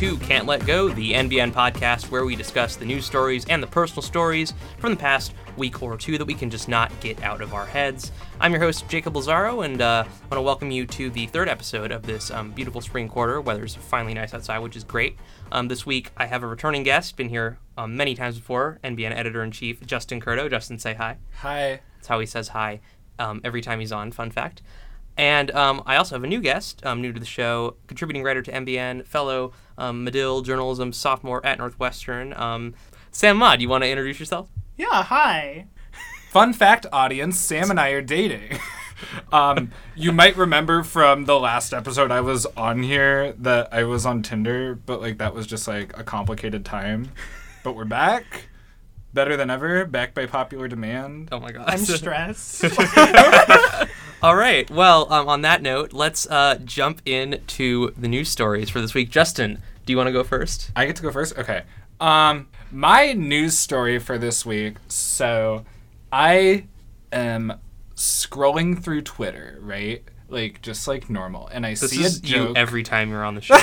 to Can't Let Go, the NBN podcast where we discuss the news stories and the personal stories from the past week or two that we can just not get out of our heads. I'm your host, Jakob Lazzaro, and uh, I want to welcome you to the third episode of this um, beautiful spring quarter. Weather's finally nice outside, which is great. Um, this week, I have a returning guest, been here um, many times before, NBN editor in chief, Justin Curto. Justin, say hi. Hi. That's how he says hi um, every time he's on, fun fact. And um, I also have a new guest, um, new to the show, contributing writer to NBN, fellow um, Medill journalism sophomore at Northwestern. Um, Sam Maude, you want to introduce yourself? Yeah, hi. Fun fact, audience: Sam and I are dating. um, you might remember from the last episode I was on here that I was on Tinder, but like that was just like a complicated time. But we're back, better than ever, back by popular demand. Oh my god. I'm stressed. All right. Well, um, on that note, let's uh, jump into the news stories for this week. Justin, do you want to go first? I get to go first. Okay. Um, my news story for this week. So, I am scrolling through Twitter, right? Like just like normal, and I This see a joke. you every time you're on the show.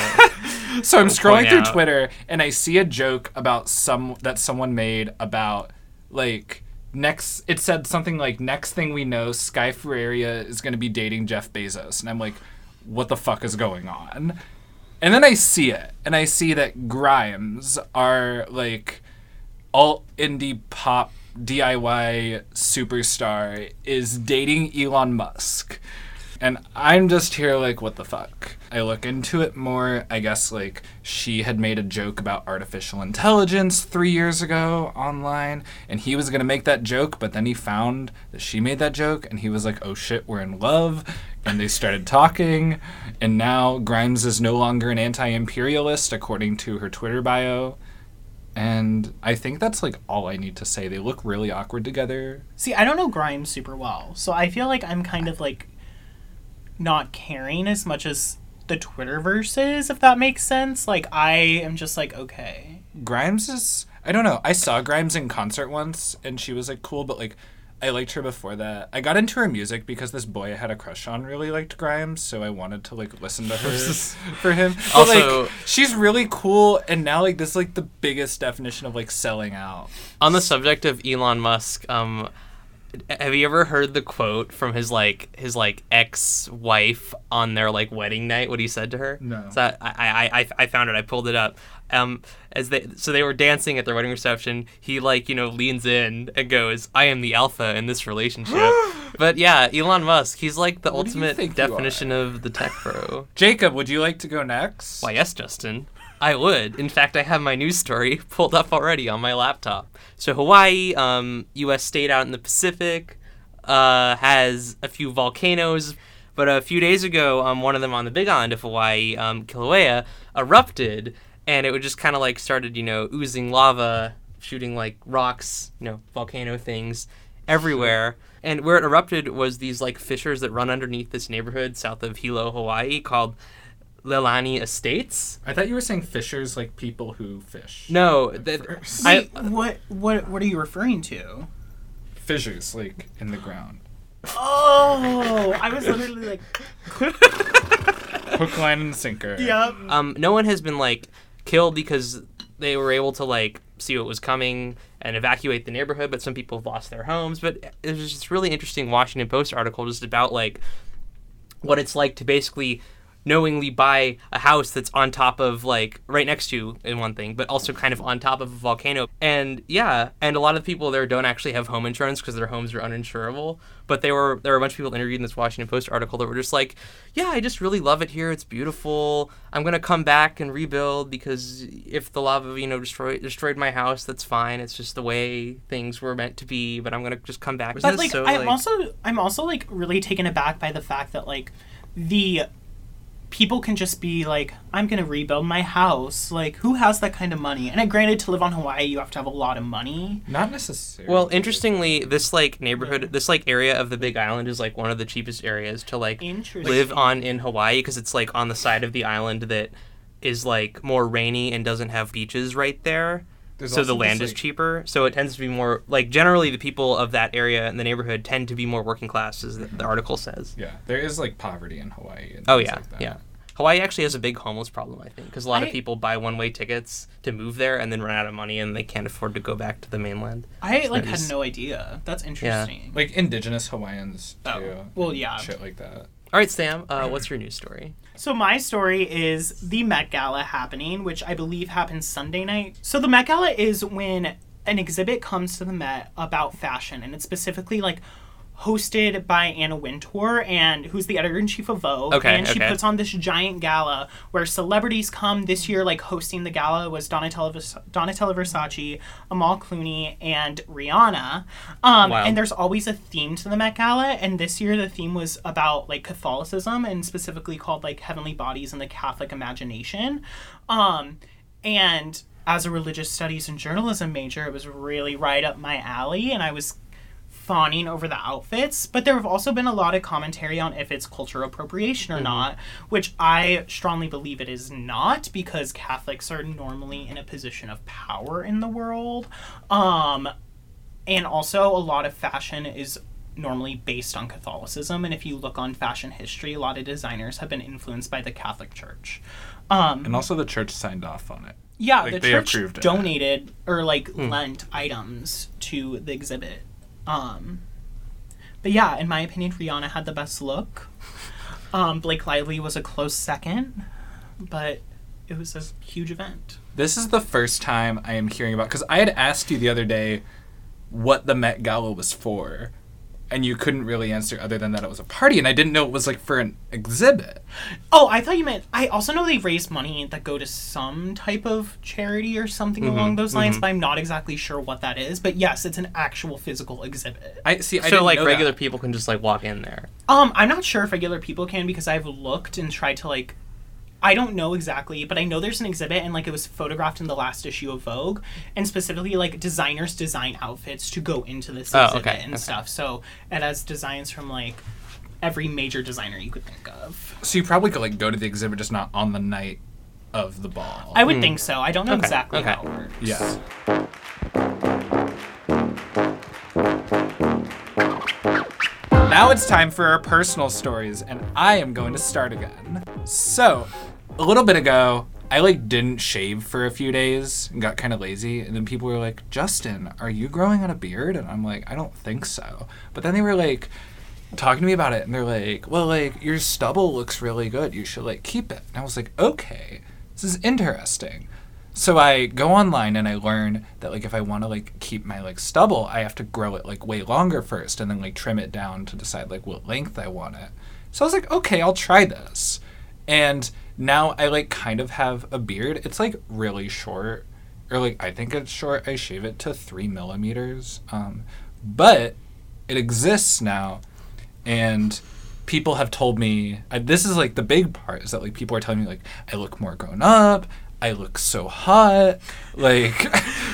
so I'm scrolling through out. Twitter, and I see a joke about some that someone made about like next. It said something like next thing we know, Sky Ferreira is going to be dating Jeff Bezos, and I'm like, what the fuck is going on? And then I see it, and I see that Grimes, our like alt indie pop DIY superstar, is dating Elon Musk. And I'm just here like, what the fuck? I look into it more. I guess like she had made a joke about artificial intelligence three years ago online, and he was gonna make that joke, but then he found that she made that joke, and he was like, oh shit, we're in love. And they started talking, and now Grimes is no longer an anti imperialist, according to her Twitter bio. And I think that's like all I need to say. They look really awkward together. See, I don't know Grimes super well, so I feel like I'm kind of like not caring as much as the Twitterverse is, if that makes sense. Like, I am just like, okay. Grimes is I don't know. I saw Grimes in concert once and she was like cool, but like I liked her before that. I got into her music because this boy I had a crush on really liked Grimes, so I wanted to like listen to her for him. But, Also- like, she's really cool and now like this is like the biggest definition of like selling out. on the subject of Elon Musk, um, have you ever heard the quote from his like his like ex wife on their like wedding night? What he said to her? No. So I I, I, I found it. I pulled it up. Um, as they so they were dancing at their wedding reception. He like you know leans in and goes, "I am the alpha in this relationship." but yeah, Elon Musk, he's like the What ultimate definition of the tech bro. Jakob, would you like to go next? Why, yes, Justin. I would. In fact, I have my news story pulled up already on my laptop. So, Hawaii, um, U.S. state out in the Pacific, uh, has a few volcanoes. But a few days ago, um, one of them on the big island of Hawaii, um, Kilauea, erupted, and it would just kind of like started, you know, oozing lava, shooting like rocks, you know, volcano things everywhere. And where it erupted was these like fissures that run underneath this neighborhood south of Hilo, Hawaii, called Leilani Estates. I thought you were saying fishers like people who fish. No, th- I, Wait, what, what, what are you referring to? Fissures like in the ground. Oh, I was literally like, Hook, line, and sinker. yep. um, no one has been like killed because they were able to like see what was coming and evacuate the neighborhood, but some people have lost their homes. But there's this really interesting Washington Post article just about like what it's like to basically knowingly buy a house that's on top of like right next to you in one thing but also kind of on top of a volcano. And yeah and a lot of the people there don't actually have home insurance because their homes are uninsurable but they were there were a bunch of people interviewed in this washington post article that were just like yeah i just really love it here. It's beautiful. I'm gonna come back and rebuild because if the lava you know destroyed destroyed my house that's fine. It's just the way things were meant to be but i'm gonna just come back. But like, I'm also, I'm also like really taken aback by the fact that like the people can just be like, I'm gonna rebuild my house. Like, who has that kind of money? And granted, to live on Hawaii, you have to have a lot of money. Not necessarily. Well, interestingly, this like neighborhood, this like area of the Big Island is like one of the cheapest areas to like live on in Hawaii because it's like on the side of the island that is like more rainy and doesn't have beaches right there. There's so the land this, is like- cheaper. So it tends to be more like generally the people of that area and the neighborhood tend to be more working class, as the, the mm-hmm. article says. Yeah, there is like poverty in Hawaii. And Oh yeah, like that. yeah. Hawaii actually has a big homeless problem, I think, because a lot I- of people buy one-way tickets to move there and then run out of money and they can't afford to go back to the mainland. I like had no idea. That's interesting. Yeah. Like indigenous Hawaiians oh, too. Oh, well, yeah. Shit like that. All right, Sam, uh, what's your news story? So my story is the Met Gala happening, which I believe happens Sunday night. So the Met Gala is when an exhibit comes to the Met about fashion, and it's specifically like hosted by Anna Wintour, and who's the editor in chief of Vogue. Okay, and she okay. puts on this giant gala where celebrities come. This year, like hosting the gala was Donatella, Vers- Donatella Versace, Amal Clooney, and Rihanna. Um, Wow. And there's always a theme to the Met Gala, and this year the theme was about like Catholicism and specifically called like Heavenly Bodies and the Catholic Imagination. Um, and as a religious studies and journalism major, it was really right up my alley, and I was fawning over the outfits, but there have also been a lot of commentary on if it's cultural appropriation or not, which I strongly believe it is not because Catholics are normally in a position of power in the world. Um, and also, a lot of fashion is normally based on Catholicism, and if you look on fashion history, a lot of designers have been influenced by the Catholic Church. Um, And also the church signed off on it. yeah, Like, the they church approved it. donated or like lent items to the exhibit. Um, but yeah, in my opinion, Rihanna had the best look. Um, Blake Lively was a close second, but it was a huge event. This is the first time I am hearing about because I had asked you the other day what the Met Gala was for, and you couldn't really answer other than that it was a party, and I didn't know it was like for an exhibit. Oh, I thought you meant. I also know they raise money that go to some type of charity or something along those lines, but I'm not exactly sure what that is. But yes, it's an actual physical exhibit. I see. I so didn't like know regular that. people can just like walk in there. Um, I'm not sure if regular people can because I've looked and tried to like. I don't know exactly, but I know there's an exhibit and like it was photographed in the last issue of Vogue, and specifically like designers design outfits to go into this Oh, exhibit okay, and okay. stuff. So it has designs from like every major designer you could think of. So you probably could like go to the exhibit, just not on the night of the ball. I would hmm. think so. I don't know Okay, exactly okay. how it works. Yeah. Now it's time for our personal stories, and I am going to start again. So, a little bit ago, I like didn't shave for a few days and got kind of lazy, and then people were like, "Justin, are you growing out a beard?" And I'm like, "I don't think so." But then they were like talking to me about it, and they're like, "Well, like your stubble looks really good. You should like keep it." And I was like, "Okay, this is interesting." So I go online and I learn that like if I want to like keep my like stubble, I have to grow it like way longer first and then like trim it down to decide like what length I want it. So I was like, okay, I'll try this. And now I like kind of have a beard. It's like really short, or like I think it's short. I shave it to three millimeters, um, but it exists now, and people have told me uh, this is like the big part is that like people are telling me like I look more grown up. I look so hot. Like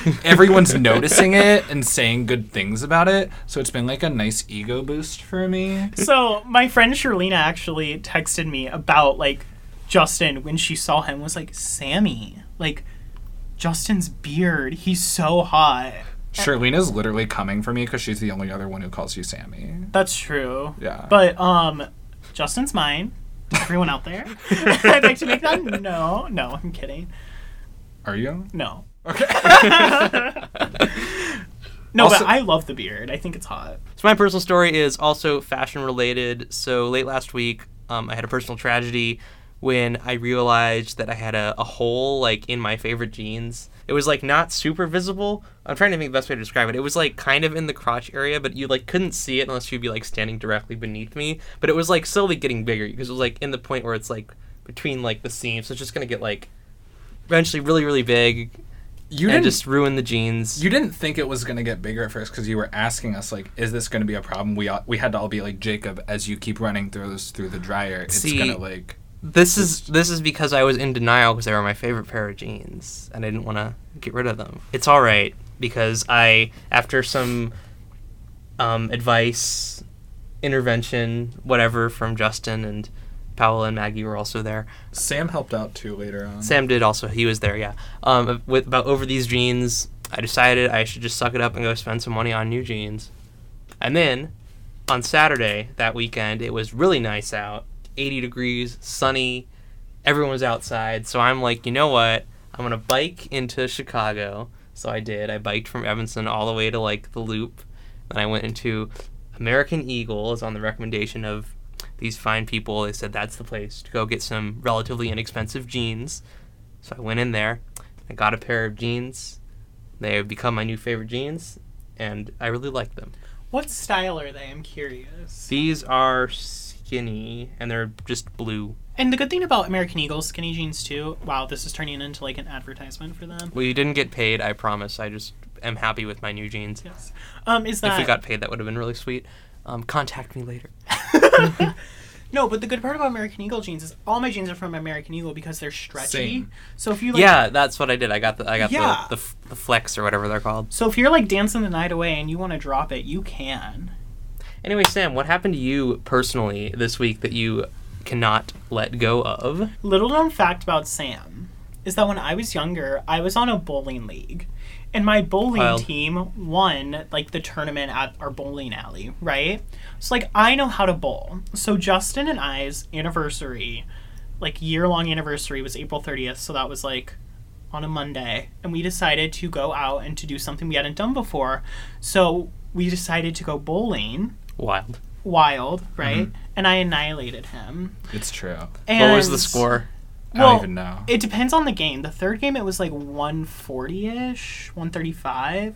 everyone's noticing it and saying good things about it. So it's been like a nice ego boost for me. So my friend Sherlina actually texted me about like Justin when she saw him was like Sammy like Justin's beard he's so hot. Sherlena's literally coming for me because she's the only other one who calls you Sammy. That's true. Yeah. But um, Justin's mine. To Everyone out there, I'd like to make that no, no. I'm kidding. Are you? No, Okay. no. Also- but I love the beard. I think it's hot. So my personal story is also fashion related. So late last week, um, I had a personal tragedy when I realized that I had a, a hole like in my favorite jeans. It was like not super visible. I'm trying to think the best way to describe it. It was like kind of in the crotch area, but you like couldn't see it unless you'd be like standing directly beneath me. But it was like slowly getting bigger because it was like in the point where it's like between like the seams. So it's just gonna get like eventually really really big You and didn't just ruin the jeans. You didn't think it was gonna get bigger at first because you were asking us like, "Is this gonna be a problem?" We all, we had to all be like, "Jakob, as you keep running through this through the dryer, it's See, gonna like." This is this is because I was in denial because they were my favorite pair of jeans and I didn't want to get rid of them. It's all right because I after some um, advice, intervention, whatever from Justin and Paola and Maggie were also there. Sam helped out too later on. Sam did also. He was there. Yeah. Um, with about over these jeans, I decided I should just suck it up and go spend some money on new jeans. And then on Saturday that weekend, it was really nice out, 80 degrees, sunny, everyone was outside. So I'm like, you know what? I'm gonna bike into Chicago. So I did. I biked from Evanston all the way to like the Loop. Then I went into American Eagle. Is on the recommendation of these fine people. They said that's the place to go get some relatively inexpensive jeans. So I went in there. I got a pair of jeans. They have become my new favorite jeans, and I really like them. What style are they? I'm curious. These are skinny, and they're just blue. And the good thing about American Eagle skinny jeans too. Wow, this is turning into like an advertisement for them. We didn't get paid, I promise. I just am happy with my new jeans. Yes. Um, is that If we got paid, that would have been really sweet. Um, contact me later. no? But the good part about American Eagle jeans is all my jeans are from American Eagle because they're stretchy. Same. So if you like, yeah, that's what I did. I got the I got Yeah. the, the the flex or whatever they're called. So if you're like dancing the night away and you want to drop it, you can. Anyway, Sam, what happened to you personally this week that you cannot let go of? Little known fact about Sam is that when I was younger, I was on a bowling league. And my bowling Wild. team won like the tournament at our bowling alley, right? So like I know how to bowl. So Justin and I's anniversary, like year long anniversary was April 30th, so that was like on a Monday, and we decided to go out and to do something we hadn't done before. So we decided to go bowling, Wild. wild, right? And I annihilated him. It's true. And what was the score? I Well, don't even know. It depends on the game. The third game, it was like 140 ish, 135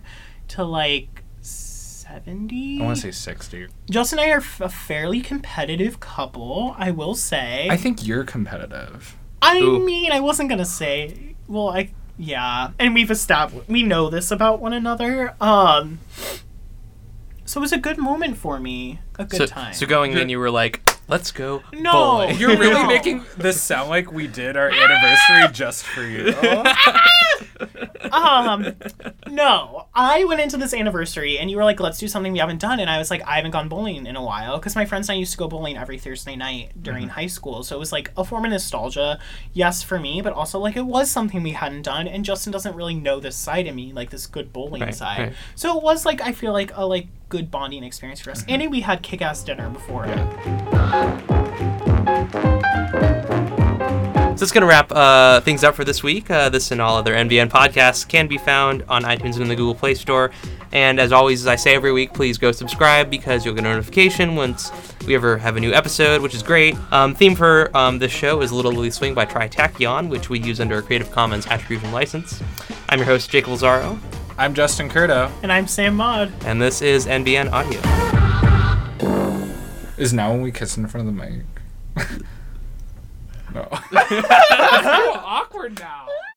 to like 70. I want to say 60. Justin and I are f- a fairly competitive couple, I will say. I think you're competitive. I Ooh. mean, I wasn't going to say. Well, I. Yeah. And we've established. We know this about one another. Um. So it was a good moment for me. A good So, time. so going in, You're- were like, "Let's go." No. bowling." You're really No. making this sound like we did our anniversary just for you. um no. I went into this anniversary and you were like let's do something we haven't done. And i was like i haven't gone bowling in a while. Because my friends and i used to go bowling every thursday night during Mm-hmm. high school. So it was like a form of nostalgia yes for me but also like it was something we hadn't done and justin doesn't really know this side of me like this good bowling Right, side. right. so it was like i feel like a like good bonding experience for us. Mm-hmm. and we had kick-ass dinner before So that's going to wrap uh, things up for this week. Uh, this and all other NBN podcasts can be found on iTunes and in the Google Play Store. And as always, as I say every week, please go subscribe because you'll get a notification once we ever have a new episode, which is great. Um, theme for um, this show is Little Lily Swing by Tritachyon, which we use under a Creative Commons Attribution license. I'm your host, Jake Lazzaro, I'm Justin Curto. and i'm sam Maude. and this is NBN Audio. Is now when we kiss in front of the mic? no. so awkward now.